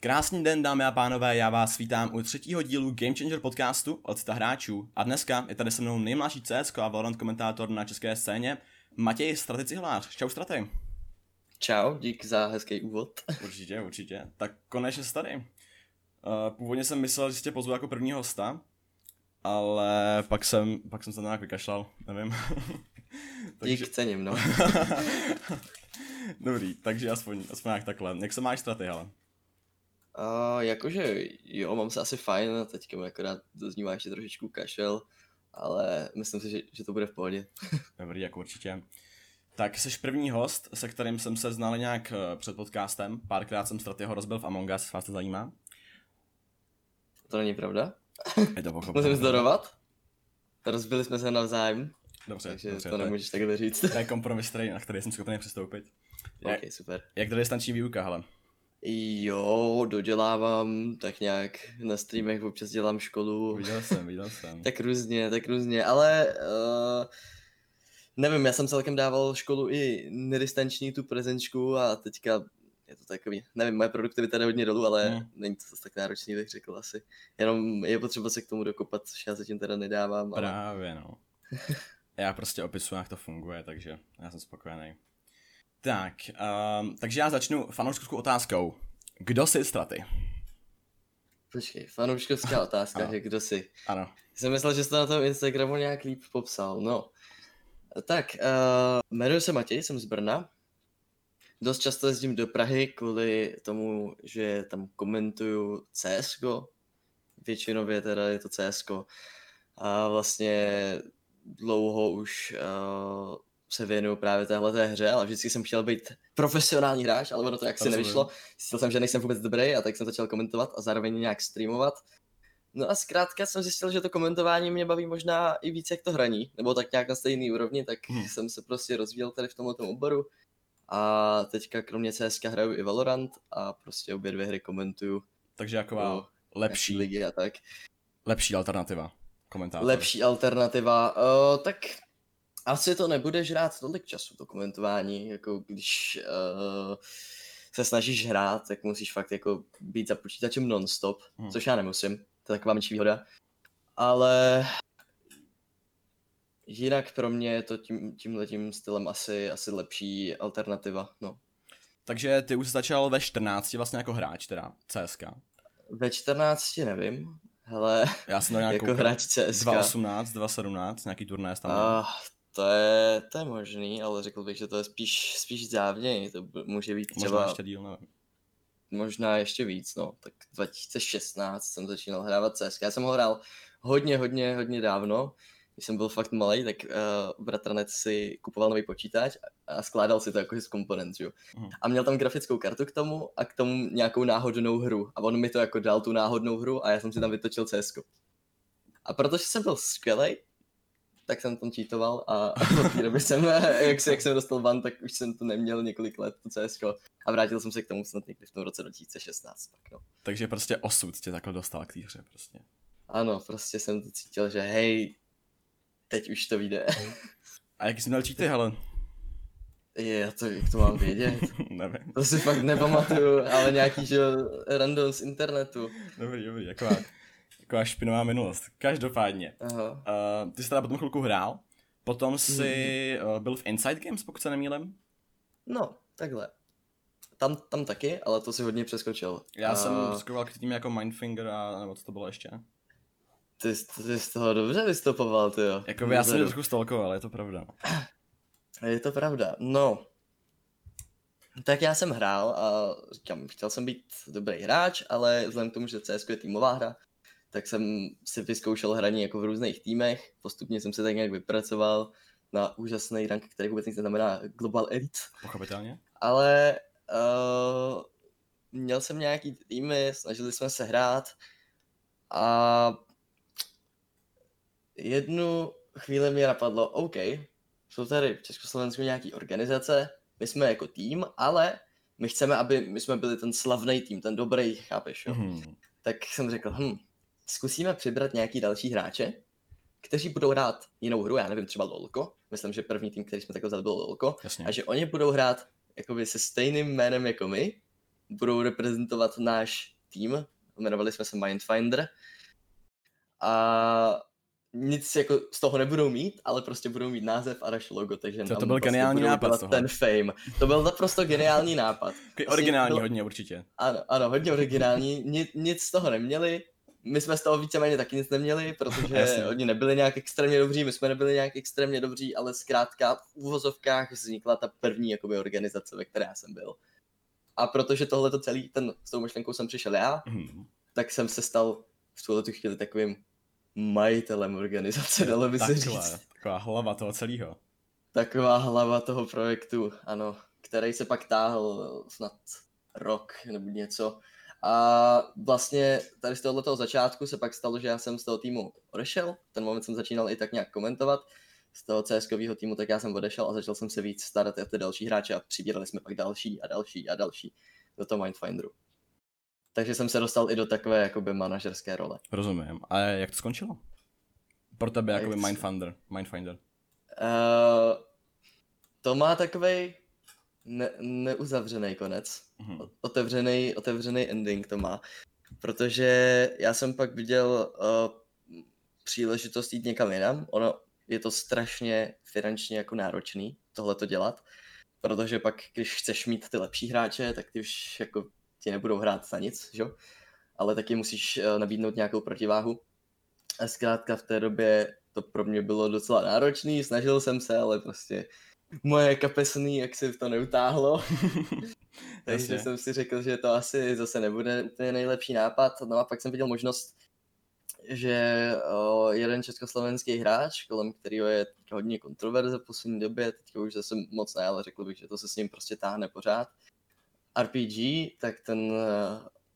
Krásný den, dámy a pánové, já vás vítám u třetího dílu Game Changer podcastu od Cita hráčů. A dneska je tady se mnou nejmladší CS a Valorant komentátor na české scéně, Matěj Straty Cihlář. Čau Straty. Čau, dík za hezký úvod. Určitě, určitě. Tak konečně jsi tady. Uh, původně jsem myslel, že tě pozvu jako první hosta, ale pak jsem, pak jsem se nějak vykašlal, nevím. takže... Dík, cením, no. Dobrý, takže aspoň, aspoň jak takhle. Jak se máš straty, ale? Uh, jakože jo, mám se asi fajn, teďka mi akorát doznívá ještě trošičku kašel, ale myslím si, že, že to bude v pohodě. Dobrý, jako určitě. Tak jsi první host, se kterým jsem se znal nějak eh, před podcastem. Párkrát jsem Stratyho rozbil v Among Us, vás to zajímá? To není pravda. Je to Musím zdorovat? Rozbili jsme se navzájem. Dobře, takže dobře, to nemůžeš takhle říct. To je kompromis, který, na který jsem schopný přistoupit. Jak, okay, super. Jak to distanční výuka, hele? Jo, dodělávám, tak nějak na streamech občas dělám školu. Viděl jsem, viděl jsem. tak různě, tak různě, ale uh, nevím, já jsem celkem dával školu i nedistanční tu prezenčku a teďka je to takový, nevím, moje produktivita jde hodně dolů, ale hmm. není to zase tak náročný, bych řekl asi. Jenom je potřeba se k tomu dokopat, což já zatím teda nedávám. Ale... Právě, no. já prostě opisuju, jak to funguje, takže já jsem spokojený. Tak, um, takže já začnu fanouškovskou otázkou. Kdo jsi straty? Počkej, fanouškovská otázka, že kdo jsi? Ano. Jsem myslel, že jsi to na tom Instagramu nějak líp popsal, no. Tak, uh, jmenuji se Matěj, jsem z Brna. Dost často jezdím do Prahy kvůli tomu, že tam komentuju CSGO. Většinově teda je to CSGO. A vlastně dlouho už uh, se věnuju právě téhle té hře, ale vždycky jsem chtěl být profesionální hráč, ale ono to jak si nevyšlo. Zjistil jsem, že nejsem vůbec dobrý a tak jsem začal komentovat a zároveň nějak streamovat. No a zkrátka jsem zjistil, že to komentování mě baví možná i víc jak to hraní, nebo tak nějak na stejný úrovni, tak hmm. jsem se prostě rozvíjel tady v tomto oboru. A teďka kromě CSK hraju i Valorant a prostě obě dvě hry komentuju. Takže jako lepší ligy a tak. Lepší alternativa. Komentátor. Lepší alternativa. Uh, tak asi to nebude žrát tolik času, to komentování, jako když uh, se snažíš hrát, tak musíš fakt jako být za počítačem non-stop, hmm. což já nemusím, to je taková menší výhoda. Ale jinak pro mě je to tím, tímhletím stylem asi, asi lepší alternativa, no. Takže ty už začal ve 14 vlastně jako hráč teda, CSK. Ve 14 nevím, hele, Já jsem nějakou jako hráč CSK. 2.18, 2.17, nějaký turné tam. Uh, to je, to je možný, ale řekl bych, že to je spíš, spíš dávněji, to může být třeba... Možná ještě díl, nevím. Možná ještě víc, no, tak 2016 jsem začínal hrávat CS. Já jsem ho hrál hodně, hodně, hodně dávno, když jsem byl fakt malý, tak uh, bratranec si kupoval nový počítač a skládal si to jako z komponent, jo. Mm. A měl tam grafickou kartu k tomu a k tomu nějakou náhodnou hru. A on mi to jako dal tu náhodnou hru a já jsem si tam vytočil CS. A protože jsem byl skvělý, tak jsem tam cheatoval a od té doby jsem, jak, se, jak jsem dostal van, tak už jsem to neměl několik let, to CS. A vrátil jsem se k tomu snad někdy v tom roce 2016. Tak no. Takže prostě osud tě takhle dostal k té hře prostě. Ano, prostě jsem to cítil, že hej, teď už to vyjde. A jak jsi měl cheaty, hele? Je, to, jak to mám vědět? Nevím. To si fakt nepamatuju, ale nějaký, že random z internetu. Dobrý, dobrý, jako taková špinová minulost. Každopádně. Aha. Uh, ty jsi teda potom chvilku hrál, potom jsi mm. uh, byl v Inside Games, pokud se nemýlím? No, takhle. Tam, tam taky, ale to si hodně přeskočil. Já uh, jsem skoval k tím jako Mindfinger a nebo co to bylo ještě? Ty, ty z toho dobře vystupoval, ty jo. Jako já jsem trochu stalkoval, je to pravda. Je to pravda, no. Tak já jsem hrál a říkám, chtěl jsem být dobrý hráč, ale vzhledem k tomu, že CS je týmová hra, tak jsem si vyzkoušel hraní jako v různých týmech, postupně jsem se tak nějak vypracoval na úžasný rank, který vůbec nic neznamená Global Elite. Pochopitelně. Ale uh, měl jsem nějaký týmy, snažili jsme se hrát a jednu chvíli mi napadlo, OK, jsou tady v Československu nějaký organizace, my jsme jako tým, ale my chceme, aby my jsme byli ten slavný tým, ten dobrý, chápeš, jo? Mm. Tak jsem řekl, hm, zkusíme přibrat nějaký další hráče, kteří budou hrát jinou hru, já nevím, třeba LOLko. Myslím, že první tým, který jsme takhle vzali, byl LOLko. Jasně. A že oni budou hrát jakoby se stejným jménem jako my, budou reprezentovat náš tým. Jmenovali jsme se Mindfinder. A nic jako z toho nebudou mít, ale prostě budou mít název a naše logo, takže To, to byl prostě geniální nápad toho. ten fame. To byl naprosto geniální nápad. Vlastně originální byl- hodně určitě. Ano, ano, hodně originální, Ni, nic z toho neměli. My jsme z toho víceméně taky nic neměli, protože Jasně. oni nebyli nějak extrémně dobří, my jsme nebyli nějak extrémně dobří, ale zkrátka v úvozovkách vznikla ta první jakoby, organizace, ve které já jsem byl. A protože tohle to celý, ten, s tou myšlenkou jsem přišel já, Mhm. tak jsem se stal v tuhle tu chvíli takovým majitelem organizace, dalo by se říct. taková hlava toho celého. Taková hlava toho projektu, ano, který se pak táhl snad rok nebo něco. A vlastně tady z tohoto začátku se pak stalo, že já jsem z toho týmu odešel. Ten moment jsem začínal i tak nějak komentovat. Z toho CSkového týmu tak já jsem odešel a začal jsem se víc starat o ty další hráče a přibírali jsme pak další a další a další do toho Mindfinderu. Takže jsem se dostal i do takové jakoby manažerské role. Rozumím. A jak to skončilo? Pro tebe Jak jakoby Mindfinder. Mindfinder. Uh, to má takový ne- neuzavřený konec. Mhm. Otevřený, otevřený ending to má. Protože já jsem pak viděl uh, příležitost jít někam jinam. Ono je to strašně finančně jako náročný tohle to dělat. Protože pak, když chceš mít ty lepší hráče, tak ty už jako ti nebudou hrát za nic, že? Ale taky musíš uh, nabídnout nějakou protiváhu. A zkrátka v té době to pro mě bylo docela náročný, snažil jsem se, ale prostě moje kapesný, jak se to neutáhlo. Takže jsem si řekl, že to asi zase nebude úplně nejlepší nápad. No a pak jsem viděl možnost, že o, jeden československý hráč, kolem kterého je hodně kontroverze v poslední době, teďka už zase moc ne, ale řekl bych, že to se s ním prostě táhne pořád. RPG, tak ten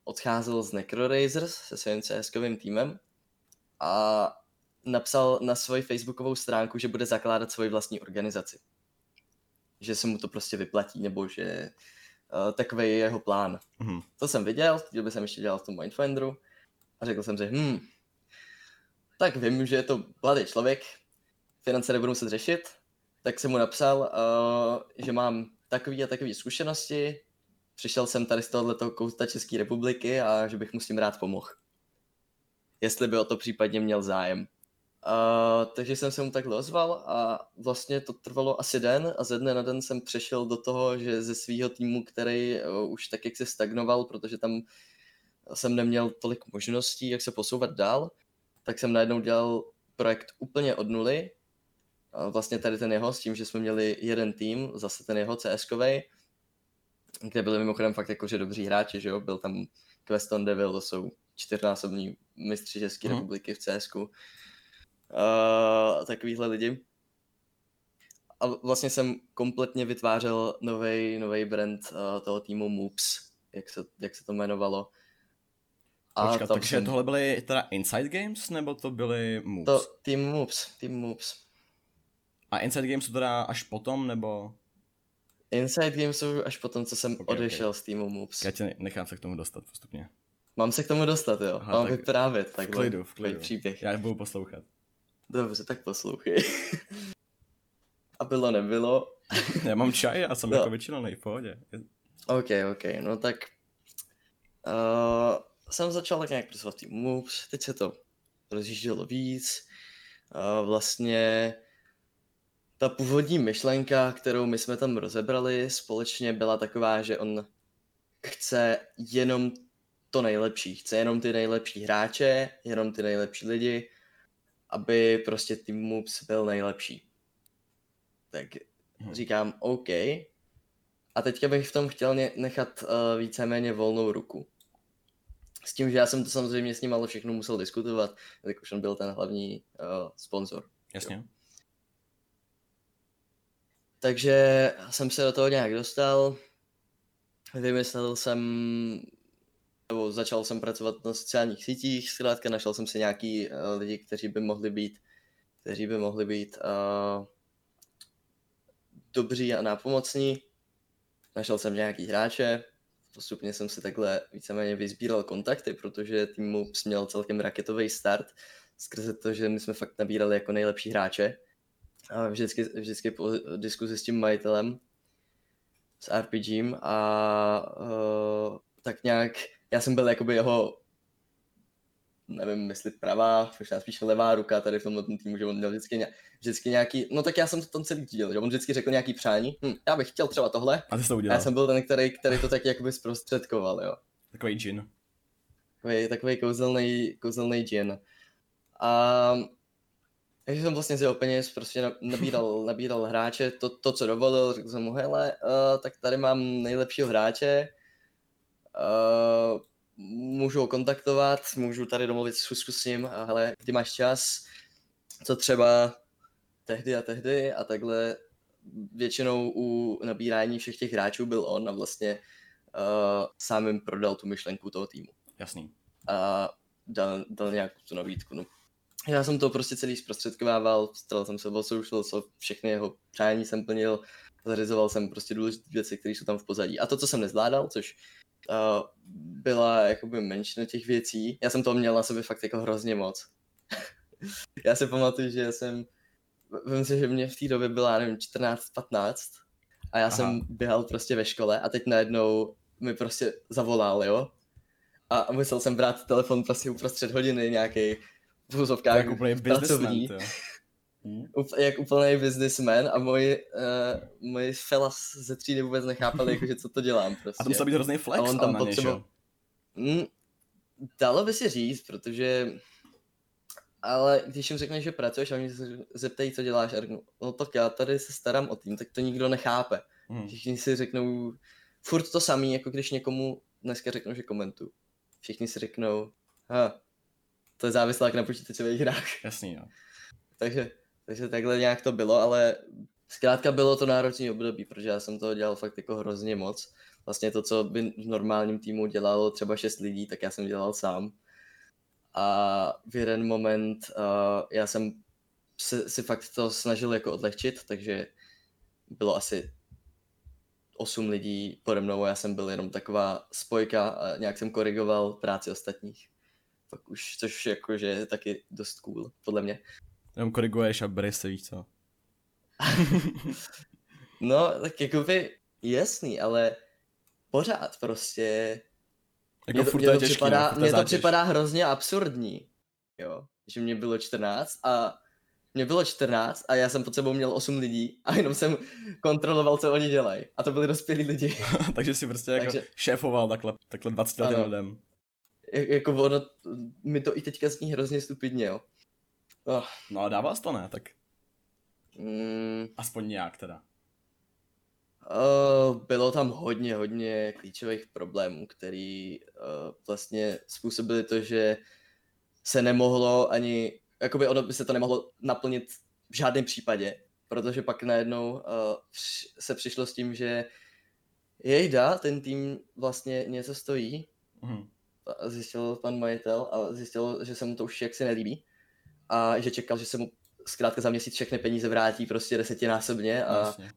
odcházel z Necrorasers se svým CS-kovým týmem a napsal na svoji facebookovou stránku, že bude zakládat svoji vlastní organizaci. Že se mu to prostě vyplatí, nebo že uh, takový je jeho plán. Mhm. To jsem viděl, chtěl bych jsem ještě dělal v tom Mindfinderu a řekl jsem si, hm, tak vím, že je to mladý člověk, finance nebudu muset řešit, tak jsem mu napsal, uh, že mám takový a takový zkušenosti, přišel jsem tady z tohoto kouta České republiky a že bych mu s tím rád pomohl. Jestli by o to případně měl zájem. Uh, takže jsem se mu takhle ozval a vlastně to trvalo asi den a ze dne na den jsem přešel do toho, že ze svého týmu, který uh, už tak jak se stagnoval, protože tam jsem neměl tolik možností, jak se posouvat dál, tak jsem najednou dělal projekt úplně od nuly. A vlastně tady ten jeho, s tím, že jsme měli jeden tým, zase ten jeho CS-kovej, kde byli mimochodem fakt jakože dobří hráči, že jo, byl tam Queston Devil, to jsou čtyřnásobní mistři České Mhm. republiky v CSku. Uh, takovýhle lidi. A vlastně jsem kompletně vytvářel nový nový brand uh, toho týmu Moops, jak se, jak se to jmenovalo. Počkat, tam takže jsem- tohle byly teda Inside Games, nebo to byly Moves? To tým Moops, tým Moops. A Inside Games jsou teda až potom, nebo... Inside Games jsou až potom, co jsem Ok, ok. odešel z týmu Moops. Já tě nechám se k tomu dostat postupně. Mám se k tomu dostat, jo? Aha, Mám tak vyprávět V takhle. klidu, v klidu. příběh. Já budu poslouchat. Dobře, tak poslouchej. A bylo nebylo. Já mám čaj, já jsem No. jako vyčilený, v pohodě. OK, OK, no tak uh, jsem začal tak nějak pracovat v týmu Moops, teď se to rozjíždělo víc. Uh, vlastně ta původní myšlenka, kterou my jsme tam rozebrali společně, byla taková, že on chce jenom to nejlepší, chce jenom ty nejlepší hráče, jenom ty nejlepší lidi, aby prostě tým Moops byl nejlepší. Tak Mhm. říkám OK. A teďka bych v tom chtěl nechat uh, víceméně volnou ruku. S tím, že já jsem to samozřejmě s ním ale všechno musel diskutovat, tak už on byl ten hlavní uh, sponzor. Jasně. Takže jsem se do toho nějak dostal, vymyslel jsem, nebo začal jsem pracovat na sociálních sítích, zkrátka našel jsem si nějaký uh, lidi, kteří by mohli být, kteří by mohli být uh, dobří a nápomocní. Našel jsem nějaký hráče, postupně jsem si takhle víceméně vyzbíral kontakty, protože týmu měl celkem raketový start, skrze to, že my jsme fakt nabírali jako nejlepší hráče. A vždycky, vždycky po diskuzi s tím majitelem s RPGem a uh, tak nějak, já jsem byl jakoby jeho nevím, jestli pravá, možná spíš levá ruka tady v tomhle týmu, že on měl vždycky, vždycky nějaký, no tak já jsem to tam celý díl, že on vždycky řekl nějaký přání, hm, já bych chtěl třeba tohle. A ty to A udělal. já jsem byl ten, který, který to tak jakoby zprostředkoval, jo. Takový džin. Takový, takový kouzelný, kouzelný džin. A takže jsem vlastně z jeho peněz prostě na- nabíral, nabíral hráče, to, to, co dovolil, řekl jsem mu, hele, uh, tak tady mám nejlepšího hráče, uh, můžu ho kontaktovat, můžu tady domluvit schůzku s ním, a hele, kdy máš čas, co třeba tehdy a tehdy a takhle většinou u nabírání všech těch hráčů byl on a vlastně uh, sám jim prodal tu myšlenku toho týmu Jasný. a dal, dal nějakou tu nabídku. No. Já jsem to prostě celý zprostředkovával, staral jsem se o social, co všechny jeho přání jsem plnil, zařizoval jsem prostě důležité věci, které jsou tam v pozadí. A to, co jsem nezvládal, což uh, byla jakoby menšina těch věcí, já jsem toho měl na sobě fakt jako hrozně moc. já si pamatuju, že jsem, vím si, že mě v té době byla, nevím, 14-15 a já Aha. jsem běhal prostě ve škole a teď najednou mi prostě zavolal, jo, a musel jsem brát telefon prostě uprostřed hodiny nějaký v To úzovkách jako pracovní, businessman, to jo. Hm? up, jak úplný businessman a můj, uh, můj felas ze třídy vůbec nechápal, jakože co to dělám prostě. A to musel být hrozný flex, A on tam potřeboval-? Mm, dalo by si říct, protože ale když jim řekneš, že pracuješ a oni se zeptají, co děláš a řeknu, no tak já tady se starám o tým, tak to nikdo nechápe. Hm. Všichni si řeknou furt to samý, jako když někomu dneska řeknu, že komentu. Všichni si řeknou, ha, to je závislák na počítačových hrách. Jasný, jo. takže, takže takhle nějak to bylo, ale zkrátka bylo to náročný období, protože já jsem toho dělal fakt jako hrozně moc. Vlastně to, co by v normálním týmu dělalo třeba šest lidí, tak já jsem dělal sám. A v jeden moment uh, já jsem se, si fakt to snažil jako odlehčit, takže bylo asi osm lidí pode mnou a já jsem byl jenom taková spojka a nějak jsem korigoval práci ostatních. Pak už, což jakože je taky dost cool, podle mě. Jenom koriguješ a bereš se, víš co. No, tak jakoby jasný, ale pořád prostě Jako mně to, furt mně to těžký, připadá, no, furt mně to připadá hrozně absurdní, jo, že mě bylo 14 a mě bylo 14 a já jsem pod sebou měl 8 lidí a jenom jsem kontroloval, co oni dělají. A to byli dospělí lidi. Takže si prostě jako Takže- šéfoval takhle, takhle 20 letým Ano. lidem. Jak- jako ono, mi to i teďka zní hrozně stupidně, jo. Oh, No a dává to ne, tak mm, aspoň nějak teda. Uh, bylo tam hodně, hodně klíčových problémů, který uh, vlastně způsobili to, že se nemohlo ani, jakoby ono by se to nemohlo naplnit v žádném případě, protože pak najednou uh, se přišlo s tím, že jejda, ten tým vlastně něco stojí, a zjistil pan majitel a zjistil, že se mu to už jaksi nelíbí a že čekal, že se mu zkrátka za měsíc všechny peníze vrátí prostě desetinásobně a Jasně.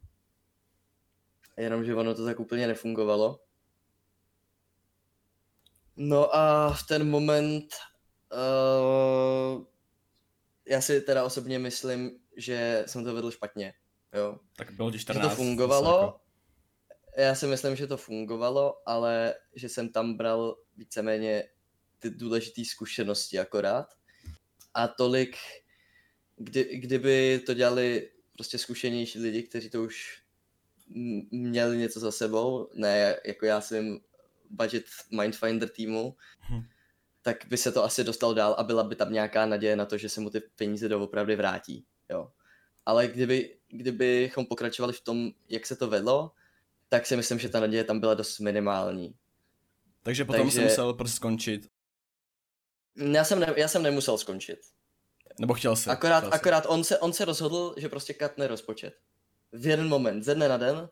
jenomže ono to tak úplně nefungovalo. No a v ten moment uh, já si teda osobně myslím, že jsem to vedl špatně. Jo. Tak bylo Že 14. to zase fungovalo, Jako, já si myslím, že to fungovalo, ale že jsem tam bral víceméně ty důležité zkušenosti akorát. A tolik, kdy, kdyby to dělali prostě zkušenější lidi, kteří to už měli něco za sebou, ne jako já svým budget Mindfinder týmu, Hm. tak by se to asi dostal dál a byla by tam nějaká naděje na to, že se mu ty peníze doopravdy vrátí. Jo. Ale kdyby, kdybychom pokračovali v tom, jak se to vedlo, tak si myslím, že ta naděje tam byla dost minimální. takže potom takže- jsem musel prostě skončit. Já jsem, ne, já jsem nemusel skončit. Nebo chtěl jsi. Akorát, chtěl akorát on, se, on se rozhodl, že prostě katne rozpočet. V jeden moment, ze dne na den,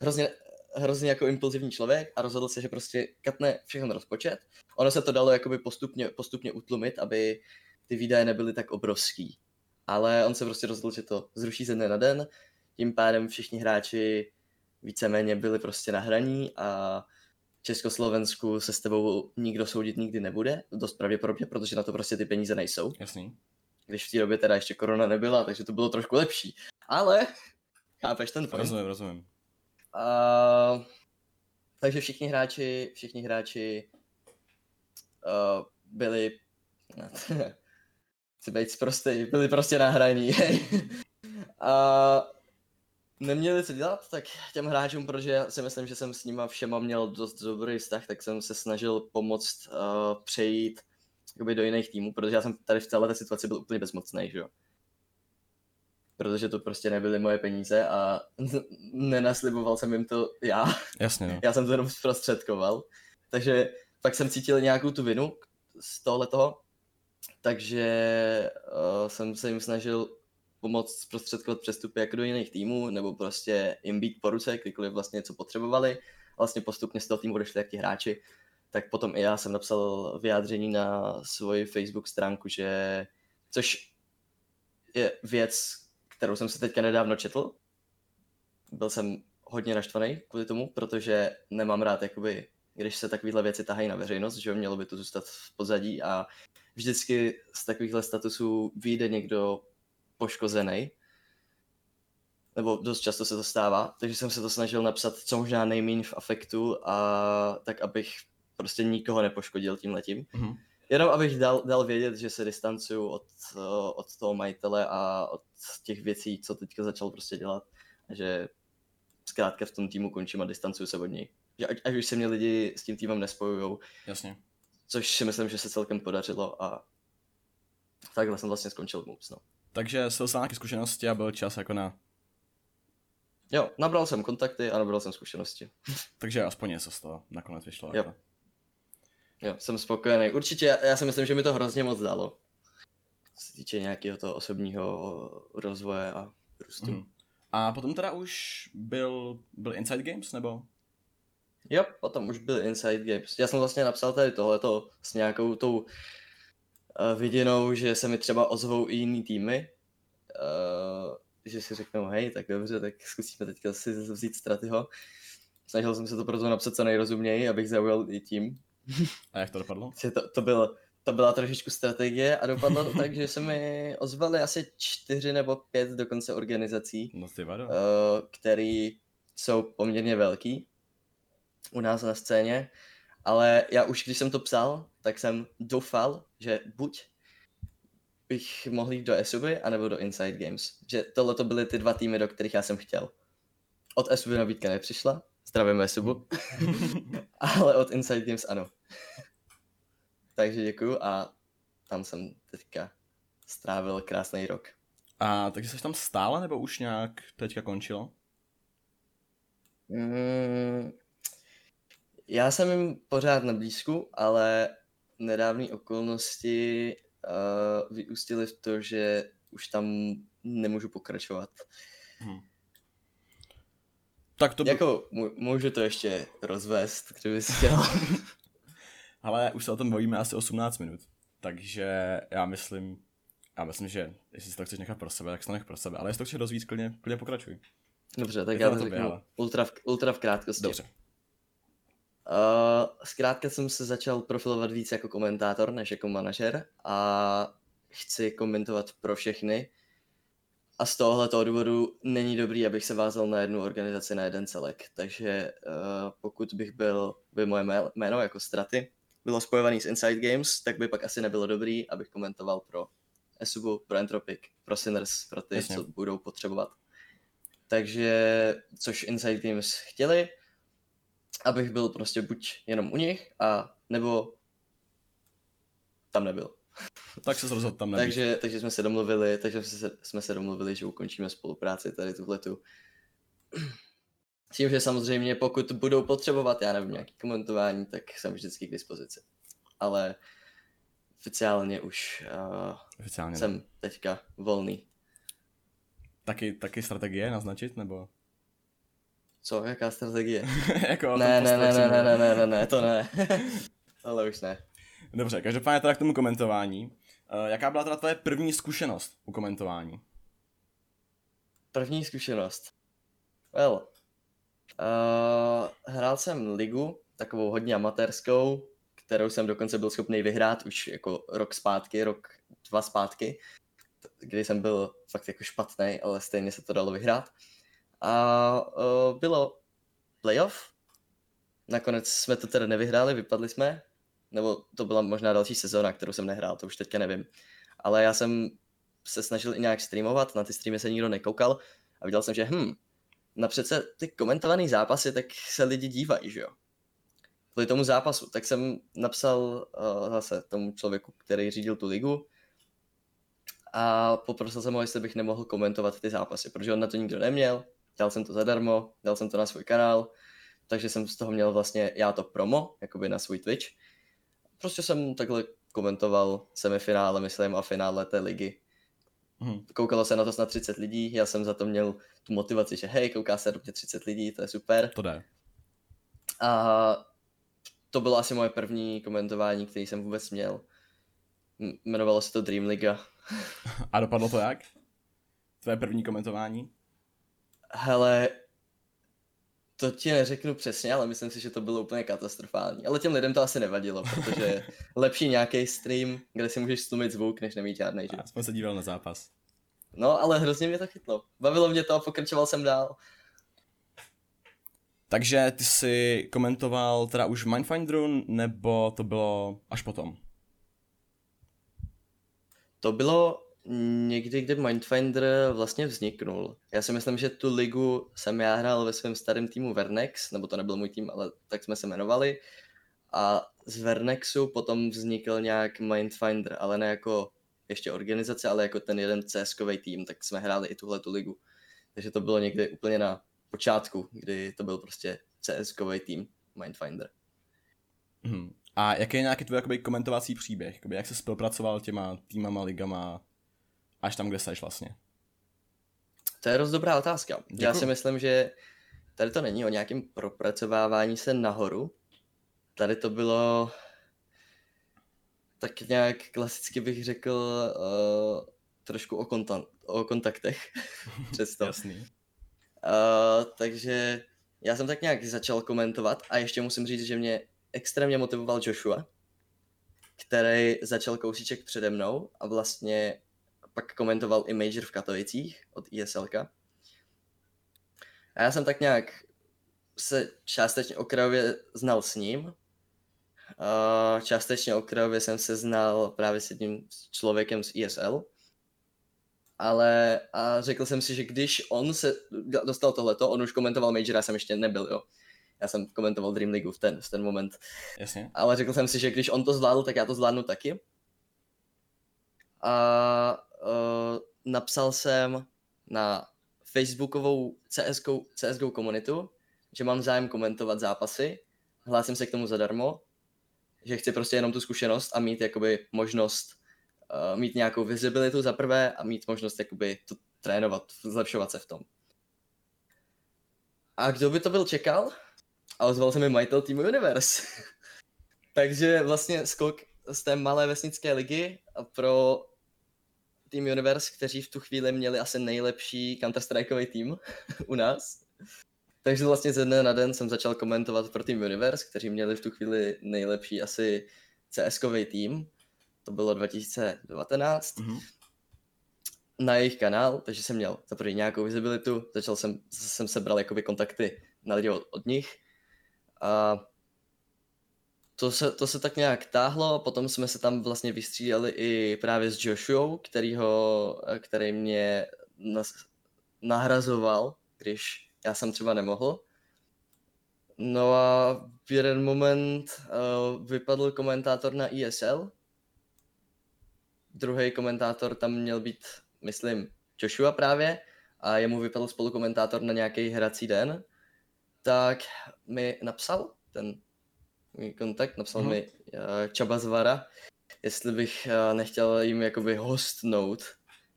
hrozně, hrozně jako impulzivní člověk a rozhodl se, že prostě katne všechno rozpočet. Ono se to dalo jakoby postupně, postupně utlumit, aby ty výdaje nebyly tak obrovský. Ale on se prostě rozhodl, že to zruší ze dne na den, tím pádem všichni hráči víceméně byli prostě na hraní a Československu se s tebou nikdo soudit nikdy nebude, dost pravděpodobně, protože na to prostě ty peníze nejsou Jasný. když v té době teda ještě korona nebyla, takže to bylo trošku lepší. Ale, chápeš ten point? Rozumím, rozumím. Uh, takže všichni hráči, všichni hráči uh, byli, chci být zprostý, byli prostě nahraní. a neměli co dělat, tak těm hráčům, protože já si myslím, že jsem s nima všema měl dost dobrý vztah, tak jsem se snažil pomoct uh, přejít jakoby do jiných týmů, protože já jsem tady v této situaci byl úplně bezmocný, že jo. Protože to prostě nebyly moje peníze a nenasliboval jsem jim to já. Jasně, no. Já jsem to jenom zprostředkoval. Takže pak jsem cítil nějakou tu vinu z tohle toho, takže uh, jsem se jim snažil pomoct zprostředkovat přestupy jako do jiných týmů, nebo prostě jim být po ruce, kdykoliv vlastně něco potřebovali. Vlastně postupně z toho týmu odešli jak ti hráči. Tak potom i já jsem napsal vyjádření na svoji Facebook stránku, že což je věc, kterou jsem si teďka nedávno četl. Byl jsem hodně naštvaný kvůli tomu, protože nemám rád, jakoby, když se takovéhle věci tahají na veřejnost, že mělo by to zůstat v pozadí a vždycky z takovýchhle statusů vyjde někdo poškozený, nebo dost často se to stává, takže jsem se to snažil napsat co možná nejméně v afektu a tak, abych prostě nikoho nepoškodil tím letím. Mm-hmm. Jenom abych dal, dal vědět, že se distancuju od, od toho majitele a od těch věcí, co teďka začal prostě dělat. A že zkrátka v tom týmu končím a distancuju se od něj. Že ať, ať už se mě lidi s tím týmem nespojujou. Jasně. Což si myslím, že se celkem podařilo a takhle jsem vlastně skončil Moops, no. Takže jsi dostal nějaké zkušenosti a byl čas jako na... Jo, nabral jsem kontakty a nabral jsem zkušenosti. Takže aspoň něco z toho nakonec vyšlo. Jo. Jako. Jo, jsem spokojený. Určitě, já, já si myslím, že mi to hrozně moc dalo. Co se týče nějakého toho osobního rozvoje a růstu. Hmm. A potom teda už byl, byl Inside Games, nebo? Jo, potom už byl Inside Games. Já jsem vlastně napsal tady tohleto s nějakou tou viděnou, že se mi třeba ozvou i jiný týmy, uh, že si řeknou, hej, tak dobře, tak zkusíme teďka si vzít Stratyho. Snažil jsem se to proto napsat co nejrozuměji, abych zaujal i tím. A jak to dopadlo? To, to, bylo, to byla trošičku strategie a dopadlo to tak, že se mi ozvali asi čtyři nebo pět dokonce organizací, no, ty vado. uh, který jsou poměrně velký u nás na scéně, ale já už když jsem to psal, tak jsem doufal, že buď bych mohl jít do Esuby, anebo do Inside Games. Že tohle to byly ty dva týmy, do kterých já jsem chtěl. Od Esuby nabídka nepřišla, zdravím Esubu, ale od Inside Games ano. Takže děkuju a tam jsem teďka strávil krásný rok. A takže jsi tam stále, nebo už nějak teďka končilo? Mm, já jsem jim pořád na blízku, ale nedávné okolnosti uh, vyústily v to, že už tam nemůžu pokračovat. Hmm. Tak to by... Jako, můžu to ještě rozvést, kdyby si chtěl. Ale už se o tom bavíme asi 18 minut. Takže já myslím, já myslím, že jestli si to chceš nechat pro sebe, tak si to nech pro sebe. Ale jestli to chceš rozvíjet, klidně, klidně pokračuj. Dobře, tak já to řeknu ultra v, ultra v krátkosti. Dobře. Uh, zkrátka jsem se začal profilovat víc jako komentátor než jako manažer a chci komentovat pro všechny. A z tohohle důvodu není dobrý, abych se vázal na jednu organizaci, na jeden celek. Takže uh, pokud bych byl, by moje jméno jako Straty bylo spojovaný s Inside Games, tak by pak asi nebylo dobrý, abych komentoval pro Esubu, pro Entropic, pro Sinners, pro ty, Jasně. co budou potřebovat. Takže, což Inside Games chtěli, abych byl prostě buď jenom u nich, a nebo tam nebyl. Tak se rozhodl tam nebýt. takže, takže jsme se domluvili, takže jsme se, jsme se domluvili, že ukončíme spolupráci tady tuhletu. S tím, že samozřejmě pokud budou potřebovat, já nevím, nějaký komentování, tak jsem vždycky k dispozici. Ale oficiálně už uh, oficiálně jsem ne. teďka volný. Taky, taky strategie naznačit, nebo? Co, jaká strategie? jako ne, ne, ne, ne, ne, ne, ne, ne, ne, to ne. Ale už ne. Dobře, každopádně teda k tomu komentování. Uh, jaká byla teda tvoje první zkušenost u komentování? První zkušenost? Well, uh, hrál jsem ligu, takovou hodně amatérskou, kterou jsem dokonce byl schopný vyhrát už jako rok zpátky, rok, dva zpátky, kdy jsem byl fakt jako špatný, ale stejně se to dalo vyhrát. A uh, bylo playoff. Nakonec jsme to teda nevyhráli, vypadli jsme. Nebo to byla možná další sezóna, kterou jsem nehrál, to už teďka nevím. Ale já jsem se snažil i nějak streamovat, na ty streamy se nikdo nekoukal a viděl jsem, že hm, na přece ty komentované zápasy, tak se lidi dívají, že jo. Kvůli tomu zápasu, tak jsem napsal uh, zase tomu člověku, který řídil tu ligu a poprosil jsem ho, jestli bych nemohl komentovat ty zápasy, protože on na to nikdo neměl, dělal jsem to zadarmo, dal jsem to na svůj kanál, takže jsem z toho měl vlastně já to promo, jakoby na svůj Twitch. Prostě jsem takhle komentoval semifinále, myslím, a finále té ligy. Hmm. Koukalo se na to snad 30 lidí, já jsem za to měl tu motivaci, že hej, kouká se do mě 30 lidí, to je super. To jde. A to bylo asi moje první komentování, který jsem vůbec měl. Jmenovalo se to Dream Liga. A dopadlo to jak? Tvé první komentování? Hele, to ti neřeknu přesně, ale myslím si, že to bylo úplně katastrofální. Ale těm lidem to asi nevadilo, protože lepší nějaký stream, kde si můžeš stlumit zvuk, než nemít žádný. Že? Aspoň se díval na zápas. No, ale hrozně mě to chytlo. Bavilo mě to a pokračoval jsem dál. Takže ty jsi komentoval teda už Mindfinderu, nebo to bylo až potom? To bylo někdy, kdy Mindfinder vlastně vzniknul. Já si myslím, že tu ligu jsem já hrál ve svém starém týmu Vernex, nebo to nebyl můj tým, ale tak jsme se jmenovali. A z Vernexu potom vznikl nějak Mindfinder, ale ne jako ještě organizace, ale jako ten jeden cs tým, tak jsme hráli i tuhle tu ligu. Takže to bylo někdy úplně na počátku, kdy to byl prostě cs tým Mindfinder. Hmm. A jaký je nějaký tvůj jakoby, komentovací příběh? Jakoby, jak se spolupracoval těma týmama, ligama, až tam, kde seš vlastně? To je dost dobrá otázka. Děkuju. Já si myslím, že tady to není o nějakém propracovávání se nahoru. Tady to bylo tak nějak klasicky bych řekl uh, trošku o, konta- o kontaktech. Přesto. Jasný. Uh, takže já jsem tak nějak začal komentovat a ještě musím říct, že mě extrémně motivoval Joshua, který začal kousíček přede mnou a vlastně pak komentoval i Major v Katovicích od ISLK. A já jsem tak nějak se částečně okrajově znal s ním. A částečně okrajově jsem se znal právě s jedním člověkem z ISL. Ale a řekl jsem si, že když on se dostal tohleto, on už komentoval Major, já jsem ještě nebyl, jo. Já jsem komentoval Dream League v ten, v ten moment. Jasně. Ale řekl jsem si, že když on to zvládl, tak já to zvládnu taky. A uh, napsal jsem na facebookovou CSGO, komunitu, že mám zájem komentovat zápasy, hlásím se k tomu zadarmo, že chci prostě jenom tu zkušenost a mít jakoby možnost uh, mít nějakou visibilitu za prvé a mít možnost jakoby to trénovat, zlepšovat se v tom. A kdo by to byl čekal? A ozval se mi majitel týmu Universe. Takže vlastně skok z té malé vesnické ligy pro Team Universe, kteří v tu chvíli měli asi nejlepší Counter-Strikeový tým u nás. Takže vlastně ze dne na den jsem začal komentovat pro Team Universe, kteří měli v tu chvíli nejlepší asi cs tým. To bylo 2019. Mm-hmm. Na jejich kanál, takže jsem měl za první nějakou visibilitu, začal jsem, jsem sebral jakoby kontakty na lidi od, od nich. A to se, to se tak nějak táhlo, potom jsme se tam vlastně vystřídali i právě s Joshua, který, ho, který mě nas, nahrazoval, když já jsem třeba nemohl. No a v jeden moment uh, vypadl komentátor na ESL. Druhý komentátor tam měl být, myslím, Joshua právě a jemu vypadl spolukomentátor na nějaký hrací den. Tak mi napsal ten kontakt, napsal mm-hmm. mi uh, Čaba Zvara, jestli bych uh, nechtěl jim jakoby hostnout,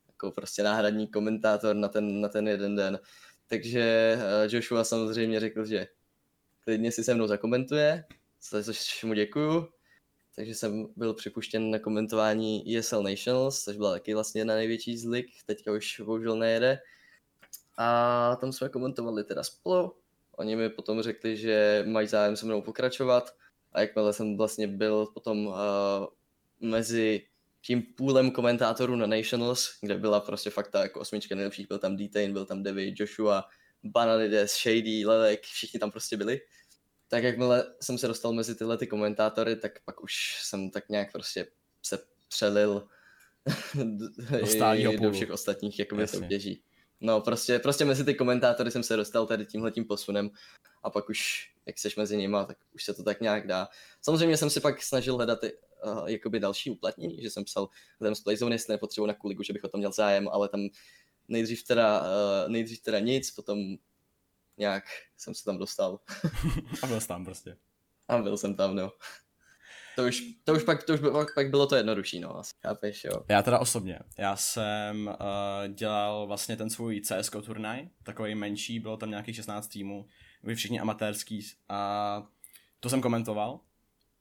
jako prostě náhradní komentátor na ten, na ten jeden den. Takže uh, Joshua samozřejmě řekl, že klidně si se mnou zakomentuje, za což mu děkuju. Takže jsem byl připuštěn na komentování ESL Nationals, což byla taky vlastně jedna největší zlik, teďka už bohužel nejede. A tam jsme komentovali teda spolu. Oni mi potom řekli, že mají zájem se mnou pokračovat a jakmile jsem vlastně byl potom uh, mezi tím půlem komentátorů na Nationals, kde byla prostě fakt ta jako osmička nejlepších, byl tam Detain, byl tam David, Joshua, Bananides, Shady, Lelek, všichni tam prostě byli. Tak jakmile jsem se dostal mezi tyhle ty komentátory, tak pak už jsem tak nějak prostě se přelil do, do všech ostatních jakoby soutěží. No prostě, prostě mezi ty komentátory jsem se dostal tady tímhletím posunem a pak už, jak seš mezi nimi, tak už se to tak nějak dá. Samozřejmě jsem si pak snažil hledat i, uh, jakoby další uplatnění, že jsem psal tam z Playzone, jestli nepotřebuji na kuligu, že bych o tom měl zájem, ale tam nejdřív teda, uh, nejdřív teda nic, potom nějak jsem se tam dostal. a byl jsi tam prostě. A byl jsem tam, no. To už, to už pak, to už pak, pak bylo to jednodušší, no, asi, chápeš, jo. Já teda osobně, já jsem uh, dělal vlastně ten svůj CS turnaj, takový menší, bylo tam nějakých 16 týmů, byli všichni amatérský a to jsem komentoval,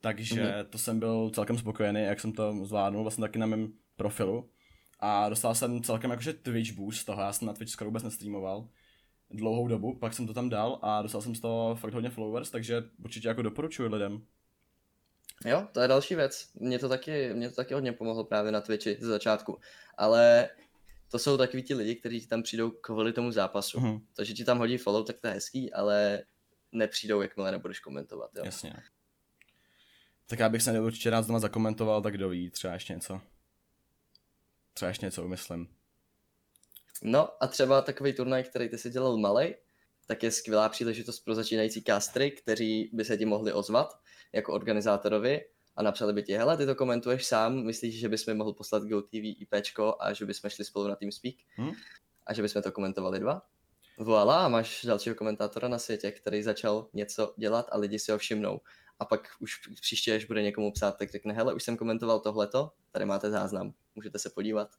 takže mm-hmm. to jsem byl celkem spokojený, jak jsem to zvládnul, vlastně taky na mém profilu. A dostal jsem celkem jakože Twitch boost z toho, já jsem na Twitch skoro vůbec nestreamoval dlouhou dobu, pak jsem to tam dal a dostal jsem z toho fakt hodně followers, takže určitě jako doporučuji lidem. Jo, to je další věc. Mě to taky, mě to taky hodně pomohlo právě na Twitchi ze začátku. Ale to jsou takový ti lidi, kteří tam přijdou kvůli tomu zápasu. Mm-hmm. To, že ti tam hodí follow, tak to je hezký, ale nepřijdou, jakmile nebudeš komentovat. Jo? Jasně. Tak já bych se určitě rád doma zakomentoval, tak kdo ví, třeba ještě něco. Třeba ještě něco umyslím. No a třeba takový turnaj, který ty si dělal malej, tak je skvělá příležitost pro začínající kastry, kteří by se ti mohli ozvat jako organizátorovi a napsali by ti, hele, ty to komentuješ sám, myslíš, že bys mi mohl poslat GoTV IPčko a že bychom šli spolu na TeamSpeak hmm? a že bychom to komentovali dva? Voilà, máš dalšího komentátora na světě, který začal něco dělat a lidi si ho všimnou. A pak už příště, až bude někomu psát, tak řekne, hele, už jsem komentoval tohleto, tady máte záznam, můžete se podívat.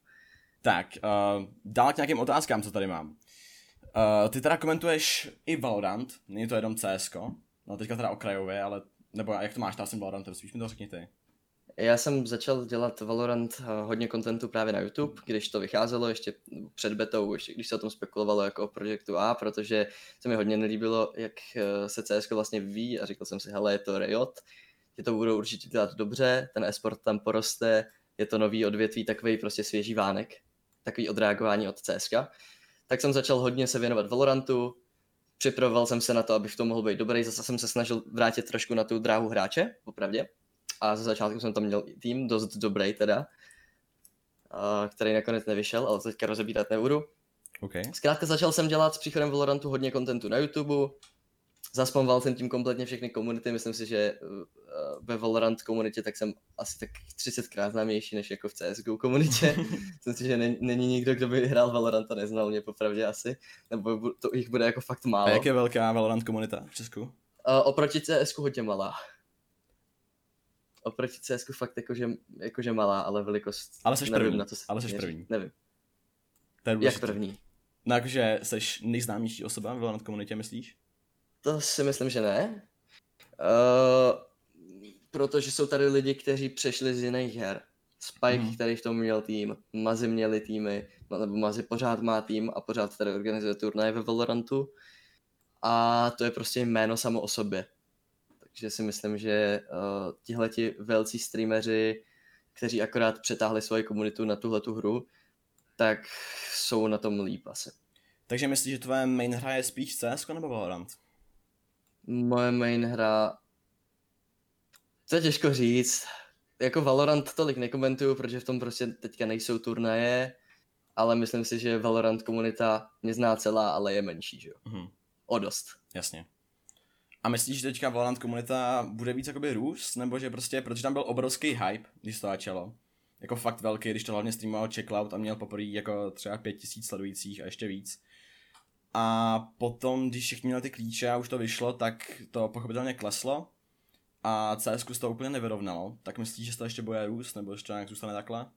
Tak, uh, dál k nějakým otázkám, co tady mám. Uh, ty teda komentuješ i Valorant, není to jenom CS, no teďka teda okrajově, ale nebo jak to máš, já jsem Valorant, spíš mi to řekni ty. Já jsem začal dělat Valorant eh, hodně kontentu právě na YouTube, když to vycházelo ještě před betou, ještě když se o tom spekulovalo jako o projektu A, protože se mi hodně nelíbilo, jak eh, se CS vlastně vyvíjí a říkal jsem si, hele, je to Riot, že to budou určitě dělat dobře, ten esport tam poroste, je to nový odvětví, takový prostě svěží vánek, takový odreagování od CSK. Tak jsem začal hodně se věnovat Valorantu, připravoval jsem se na to, abych v tom mohl být dobrý, zase jsem se snažil vrátit trošku na tu dráhu hráče, popravdě. A za začátku jsem tam měl tým dost dobrý teda, který nakonec nevyšel, ale teďka rozebírat nebudu. Okay. Zkrátka začal jsem dělat s příchodem Valorantu hodně kontentu na YouTube, zaspamoval jsem tím kompletně všechny komunity, myslím si, že eh, ve Valorant komunitě tak jsem asi tak 30krát známější než jako v CSGO komunitě. myslím si, že není, není nikdo, kdo by hrál Valorant a neznal mě popravdě asi, nebo to jich bude jako fakt málo. A jak je velká Valorant komunita v Česku? Uh, oproti CSku hodně malá. Oproti CSku fakt jakože, jakože malá, ale velikost... Ale jsi první, na to ale jsi první. Nevím. Jak první? No jakože jsi nejznámější osoba v Valorant komunitě, myslíš? To si myslím, že ne. Uh, protože jsou tady lidi, kteří přešli z jiných her. Spike, hmm. který v tom měl tým, Mazy měli týmy, nebo Mazy pořád má tým a pořád tady organizuje turnaje ve Valorantu. A to je prostě jméno samo o sobě. Takže si myslím, že uh, tihleti velcí streameři, kteří akorát přetáhli svoji komunitu na tuhle tu hru, tak jsou na tom líp asi. Takže myslíš, že tvoje main hra je spíš CS nebo Valorant? Moje main hra... To je těžko říct. Jako Valorant tolik nekomentuju, protože v tom prostě teďka nejsou turnaje, ale myslím si, že Valorant komunita mě zná celá, ale je menší, že jo? Mm-hmm. O dost. Jasně. A myslíš, že teďka Valorant komunita bude víc jakoby růst, nebo že prostě, protože tam byl obrovský hype, když to začalo. Jako fakt velký, když to hlavně streamoval Checkloud a měl poprvé jako třeba pět tisíc sledujících a ještě víc. A potom, když všichni měli ty klíče a už to vyšlo, tak to pochopitelně kleslo. A CS to úplně nevyrovnalo. Tak myslíš, že to ještě bude růst, nebo ještě nějak zůstane takhle?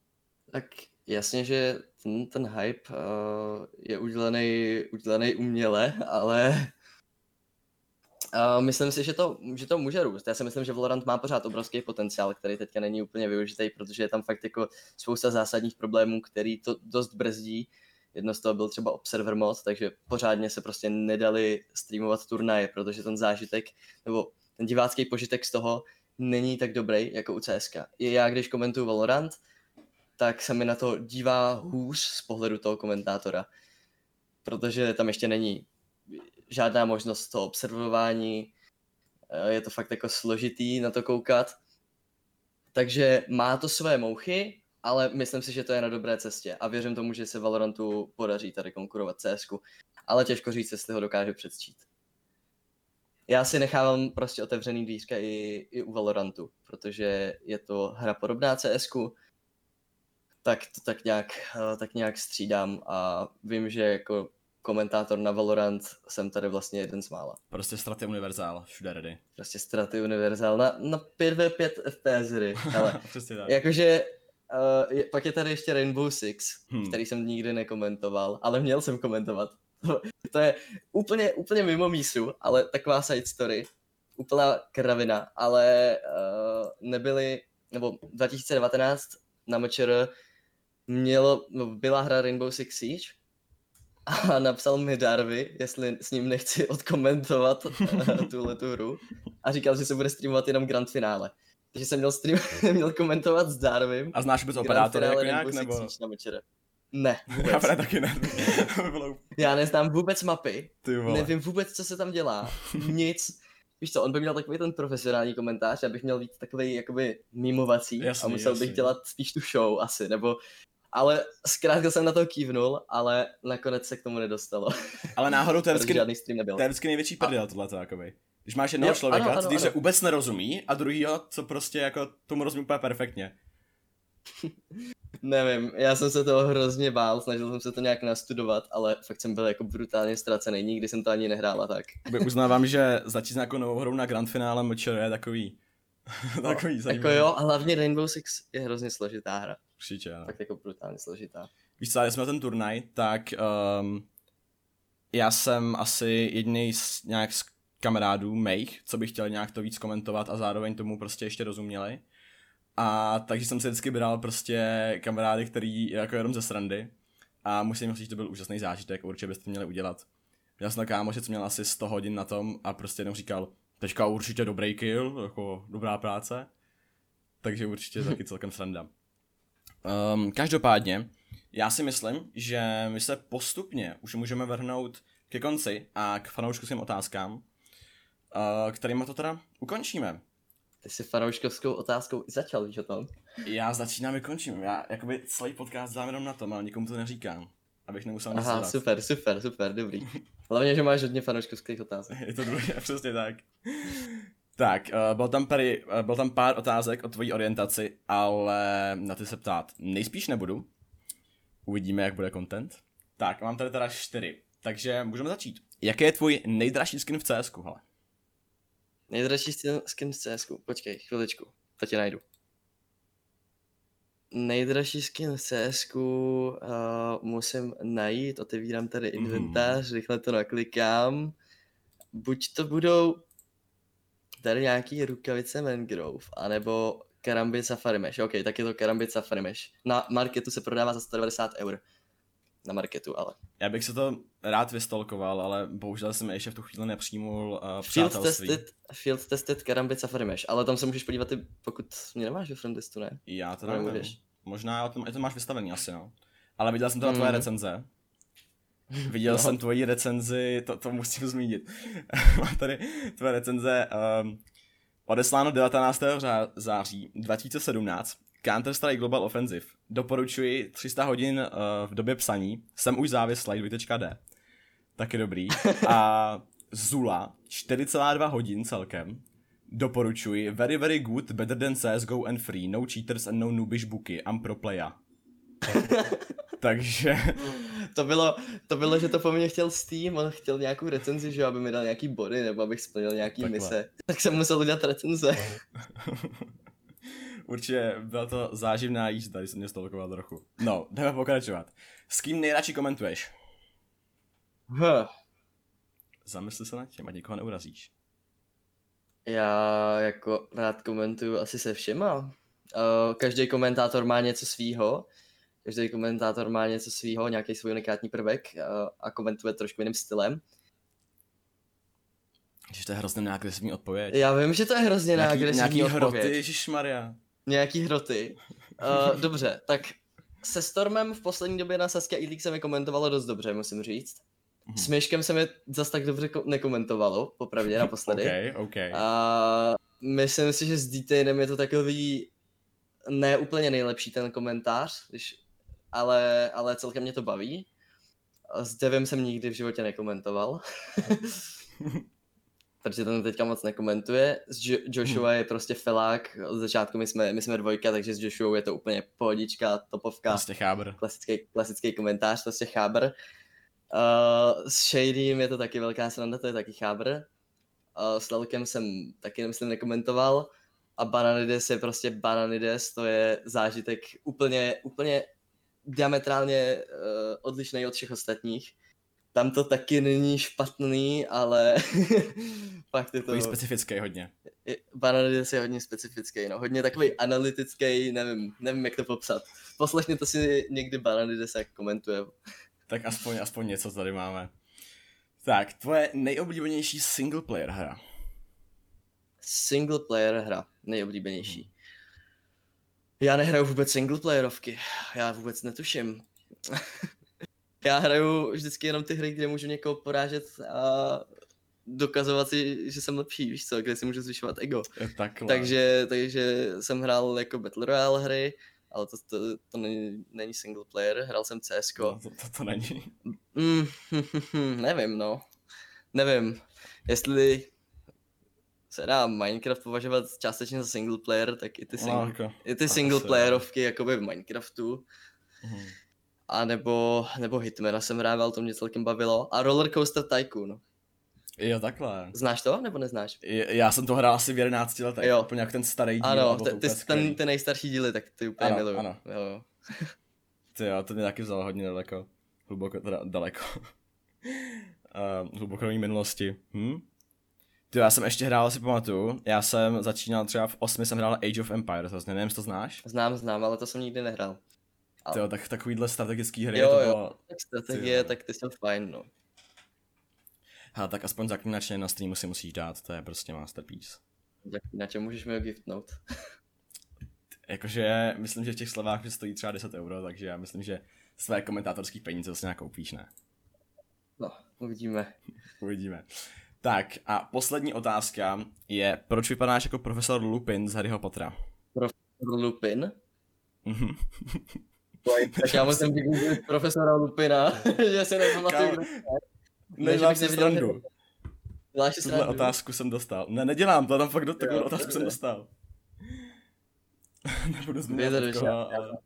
Tak jasně, že ten, ten hype uh, je udělený, udělený uměle, ale Uh, myslím si, že to, že to může růst. Já si myslím, že Valorant má pořád obrovský potenciál, který teďka není úplně využitý, protože je tam fakt jako spousta zásadních problémů, který to dost brzdí. Jedno z toho byl třeba Observer mod, takže pořádně se prostě nedali streamovat turnaje, protože ten zážitek, nebo ten divácký požitek z toho není tak dobrý jako u CSK. Já, když komentuju Valorant, tak se mi na to dívá hůř z pohledu toho komentátora, protože tam ještě není žádná možnost toho observování, eh, je to fakt jako složitý na to koukat. Takže má to své mouchy, ale myslím si, že to je na dobré cestě a věřím tomu, že se Valorantu podaří tady konkurovat CS, ale těžko říct, jestli ho dokáže předčít. Já si nechávám prostě otevřený dvířka i, i u Valorantu, protože je to hra podobná CS, tak to tak nějak, eh, tak nějak střídám a vím, že jako komentátor na Valorant jsem tady vlastně jeden z mála. Prostě straty univerzál, všude ready. Prostě straty univerzál na, na 5v5 FPS hry, ale jakože uh, je, pak je tady ještě Rainbow Six, Hmm. který jsem nikdy nekomentoval, ale měl jsem komentovat. To, to je úplně, úplně mimo mísu, ale taková side story, úplná kravina, ale uh, nebyly, nebo 2019 na MČR mělo, no, byla hra Rainbow Six Siege a napsal mi Darby, jestli s ním nechci odkomentovat uh, tuhle tu hru a říkal, že se bude streamovat jenom grand finále. Takže jsem měl, stream, měl komentovat s Darwym. A znáš vůbec finále jako nějak, nebo? Na MČR. Ne, Já vůbec. právě taky ne. Já neznám vůbec mapy, Ty vole. nevím vůbec, co se tam dělá, nic. Víš co, on by měl takový ten profesionální komentář, já bych měl být takový jakoby mimovací Jasný, a musel jasný. bych dělat spíš tu show asi, nebo ale zkrátka jsem na to kývnul, ale nakonec se k tomu nedostalo, Ale náhodou to je vždycky, žádný stream nebyl. to je vždycky největší prdel tohleto, jakoby. Když máš jednoho Jo, člověka, ano, ano, který se ano. vůbec nerozumí a druhýho, co prostě jako tomu rozumí úplně perfektně. Nevím, já jsem se toho hrozně bál, snažil jsem se to nějak nastudovat, ale fakt jsem byl jako brutálně ztracený, nikdy jsem to ani nehrála tak. Uznávám, že začít s nějakou novou hrou na grand finále MČR je takový, takový Jako zajímavý. jo, a hlavně Rainbow Six je hrozně složitá hra, Určitě, ano. fakt jako brutálně složitá. Víš co, když jsme na ten turnaj, tak um, já jsem asi jediný z nějak z kamarádů mých, co by chtěl nějak to víc komentovat a zároveň tomu prostě ještě rozuměli. A takže jsem si vždycky bral prostě kamarády, který jako jenom ze srandy. A musím říct, že to byl úžasný zážitek, určitě byste měli udělat. Měl jsem kámoše, co měl asi 100 hodin na tom a prostě jenom říkal, teďka určitě dobrý kill, jako dobrá práce. Takže určitě taky celkem sranda. Um, každopádně, já si myslím, že my se postupně už můžeme vrhnout ke konci a k fanouškovským otázkám, uh, kterými to teda ukončíme. Ty jsi fanouškovskou otázkou i začal, víš o tom? Já začínám i končím. Já jakoby celý podcast dělám jenom na tom, ale nikomu to neříkám. Abych nemusel nic Aha, dělat. super, super, super, dobrý. Hlavně, že máš hodně fanouškovských otázek. Je to druhé, přesně tak. Tak, uh, byl, tam pary, uh, byl tam pár otázek o tvojí orientaci, ale na ty se ptát nejspíš nebudu. Uvidíme, jak bude content. Tak, mám tady teda čtyři. Takže můžeme začít. Jaký je tvůj nejdražší skin v CSku, hele? Nejdražší skin- z CSku. Počkej, chviličku, to tě najdu. Nejdražší skin z CSku uh, musím najít, otevírám tady inventář, rychle to naklikám. Buď to budou tady nějaký rukavice Mangrove, anebo Karambit Safari Mesh. OK, tak je to Karambit Safari Mesh. Na marketu se prodává za 190 eur. Na marketu, ale. Já bych se to rád vystolkoval, ale bohužel jsem ještě v tu chvíli nepřijmul uh, Field tested, field tested Karambit Safari Mesh, ale tam se můžeš podívat, i pokud mě nemáš ve friendlistu, ne? Já to můžeš. Možná o tom, to máš vystavený asi, no. Ale viděl jsem to na tvoje Mm. recenze. Viděl No. jsem tvoji recenzi, to, to musím zmínit. Mám tady tvoje recenze um, odesláno 19. řá- září 2017. Counter-Strike Global Offensive. Doporučuji 300 hodin uh, v době psaní. Jsem už závislý, D. Taky dobrý. A Zula 4,2 hodin celkem. Doporučuji. Very very good, better than CSGO and free. No cheaters and no noobish booky. I'm pro player. Takže To bylo, to bylo, že to po mně chtěl Steam, on chtěl nějakou recenzi, že aby mi dal nějaký body, nebo abych splnil nějaký Takhle. mise. Tak jsem musel udělat recenze. Určitě byla to záživná jízda, když jsem mě stolkoval trochu. No, jdeme pokračovat. S kým nejradši komentuješ? Huh. Zamysli se nad tím, ať nikoho neurazíš. Já jako rád komentuju asi se všema. Uh, každý komentátor má něco svýho, každý komentátor má něco svýho, nějaký svůj unikátní prvek uh, a komentuje trošku jiným stylem. Když to je hrozně neagresivní odpověď. Já vím, že to je hrozně nějaký, neagresivní nějaký hroty, odpověď. Nějaký hroty. Uh, dobře, tak se Stormem v poslední době na Saskia e jsem je komentovalo dost dobře, musím říct. S Myškem se mi zas tak dobře ko- nekomentovalo, popravdě naposledy. OK, OK. A myslím si, že s Detainem je to takový ne úplně nejlepší ten komentář, když, ale, ale celkem mě to baví. S Devem jsem nikdy v životě nekomentoval. protože ten teďka moc nekomentuje. S jo- Joshua je prostě felák, od začátku my jsme, my jsme dvojka, takže s Joshua je to úplně pohodička, topovka, Prostě chábr. klasický, klasický komentář, prostě chábr. Uh, s Shadym je to taky velká sranda, to je taky chábr. Uh, s Lelkem jsem taky myslím nekomentoval. A Bananides je prostě Bananides, to je zážitek úplně, úplně diametrálně uh, odlišný od všech ostatních. Tam to taky není špatný, ale fakt je to... Takový specifický hodně. Bananides je hodně specifický, no. Hodně takový analytický, nevím, nevím jak to popsat. Poslechněte si někdy Bananides, jak komentuje. Tak aspoň, aspoň něco tady máme. Tak, tvoje nejoblíbenější single player hra. Single player hra, nejoblíbenější. Já nehraju vůbec single playerovky, já vůbec netuším. já hraju vždycky jenom ty hry, kde můžu někoho porážet a dokazovat si, že jsem lepší, víš co, kde si můžu zvyšovat ego. Takhle. Takže, takže jsem hrál jako Battle Royale hry, ale to, to, to není, není single player, hrál jsem CSko. No, to, to, to není. Mm, nevím, no. Nevím, jestli se dá Minecraft považovat částečně za single player, tak i ty, No, sing- jako, i ty single playerovky jakoby v Minecraftu. mhm. A nebo, nebo Hitmana jsem hrával, to mě celkem bavilo. A Roller Coaster Tycoon. Jo, takhle. Znáš to, nebo neznáš? Je- Já jsem to hrál asi v 11 letech, Jo. úplně jak ten starý díl. ano, ty, ty, ten, ty nejstarší díly, tak ty úplně Ano, miluju. ano. Jo, jo. Ty jo, to mě taky vzalo hodně daleko. Hluboko, teda daleko. uh, hluboko do minulosti. Hm? Ty jo, já jsem ještě hrál, si pamatuju, já jsem začínal třeba v 8 jsem hrál Age of Empires, vlastně nevím, jestli to znáš. Znám, znám, ale to jsem nikdy nehrál. A- jo, tak takovýhle strategický hry, Jo, to jo. bylo, Tak strategie, jo. tak ty jsou fajn, no. hele, tak aspoň zaklínačně na streamu si musíš dát, to je prostě masterpiece. Tak na čem můžeš mi ho giftnout? Jakože, myslím, že v těch slovách že stojí třeba 10 euro, takže já myslím, že své komentátorské peníze zase nějak koupíš, ne? No, uvidíme. Uvidíme. Tak a poslední otázka je, proč vypadáš jako profesor Lupin z Harryho Pottera? Lupin? Tak já musím vygooglit profesora Lupina, že se nepamatuju. Kdo. Nedělám bych si neviděl srandu. Děláš si srandu. otázku jsem dostal. Ne, nedělám, to tam fakt do takovou otázku jsem dostal. Nebudu koho, ale...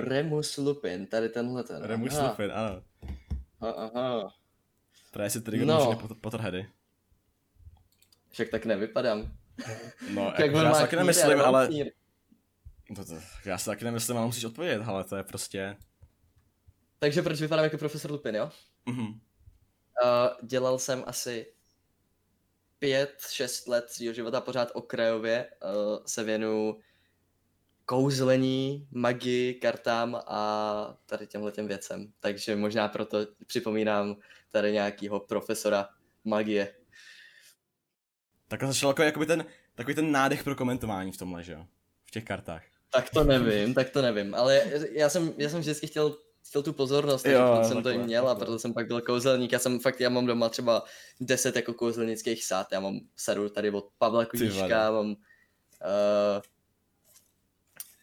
Remus Lupin, tady tenhle ten. Remus Aha, Lupin, ano. Aha. Právě si tedy No. Potterheady. Však tak nevypadám. No, Jak jako, já si taky nemyslím, ale... To, to, já si taky nemyslím, ale musíš odpovědět, ale to je prostě... Takže proč vypadám jako profesor Lupin, jo? Mhm. Uh, dělal jsem asi pět, šest let svého života pořád okrajově uh, se věnu kouzlení, magii, kartám a tady těmhle těm věcem. Takže možná proto připomínám tady nějakýho profesora magie. Takhle začal jako jakoby ten, takový ten nádech pro komentování v tomhle, že jo? V těch kartách. Tak to nevím, tak to nevím, ale já jsem, já jsem vždycky chtěl, chtěl tu pozornost, takže Jo, proto jsem to i měl a proto jsem pak byl kouzelník. Já jsem fakt, já mám doma třeba deset jako kouzelnických sád, já mám sadu tady od Pavla Kudiška, vole. mám uh,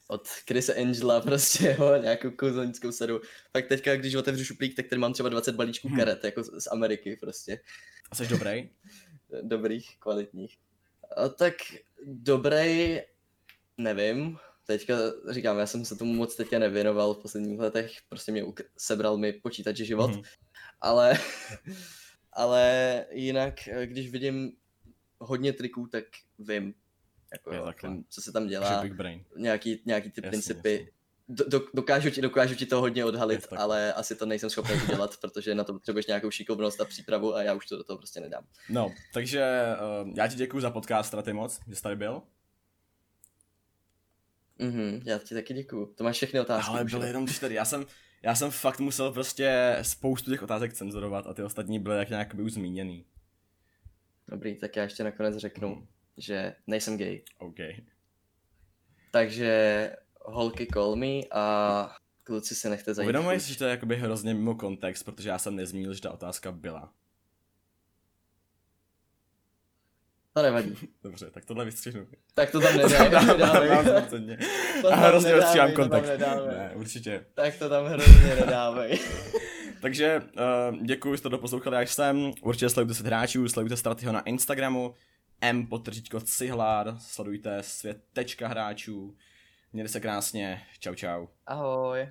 od Chrise Angela prostě, jo, nějakou kouzelnickou sadu. Pak teďka, když otevřu šuplík, tak tady mám třeba 20 balíčků Hm. karet, jako z z Ameriky prostě A jsi dobrý? dobrých, kvalitních. A tak dobrý, nevím. Teďka říkám, já jsem se tomu moc teďka nevěnoval v posledních letech, prostě mě ukr- sebral mi počítač život, Mhm. ale, ale jinak, eh, když vidím hodně triků, tak vím, jako, jo, co se tam dělá, nějaký, nějaký ty Jasně, principy. jasně. Do, do, dokážu, ti, dokážu ti to hodně odhalit, tak. ale asi to nejsem schopný udělat, protože na to potřebuješ nějakou šikovnost a přípravu a já už to do toho prostě nedám. No, takže uh, já ti děkuji za podcast, Straty moc, že jsi tady byl. Mhm, já ti taky děkuju. To máš všechny otázky. Ale byly jenom čtyři. Já jsem, já jsem fakt musel prostě spoustu těch otázek cenzurovat a ty ostatní byly jak nějak by už zmíněný. Dobrý, tak já ještě nakonec řeknu, Mhm. že nejsem gay. OK. Takže holky call me a kluci se nechte zajít. Uvědomuješ si, že to je jakoby hrozně mimo kontext, protože já jsem nezmínil, že ta otázka byla. To nevadí. Dobře, tak tohle vystřihnu. Tak to tam nedávej. A hrozně to tam kontext. nedávej. Ne, určitě. Tak to tam hrozně nedávej. Takže uh, děkuji, že jste to doposlouchali až sem. Určitě sledujte se hráčů, sledujte Stratyho na Instagramu, m potržítko cihlár, sledujte svět tečka hráčů. Mějte se krásně, čau čau. Ahoj.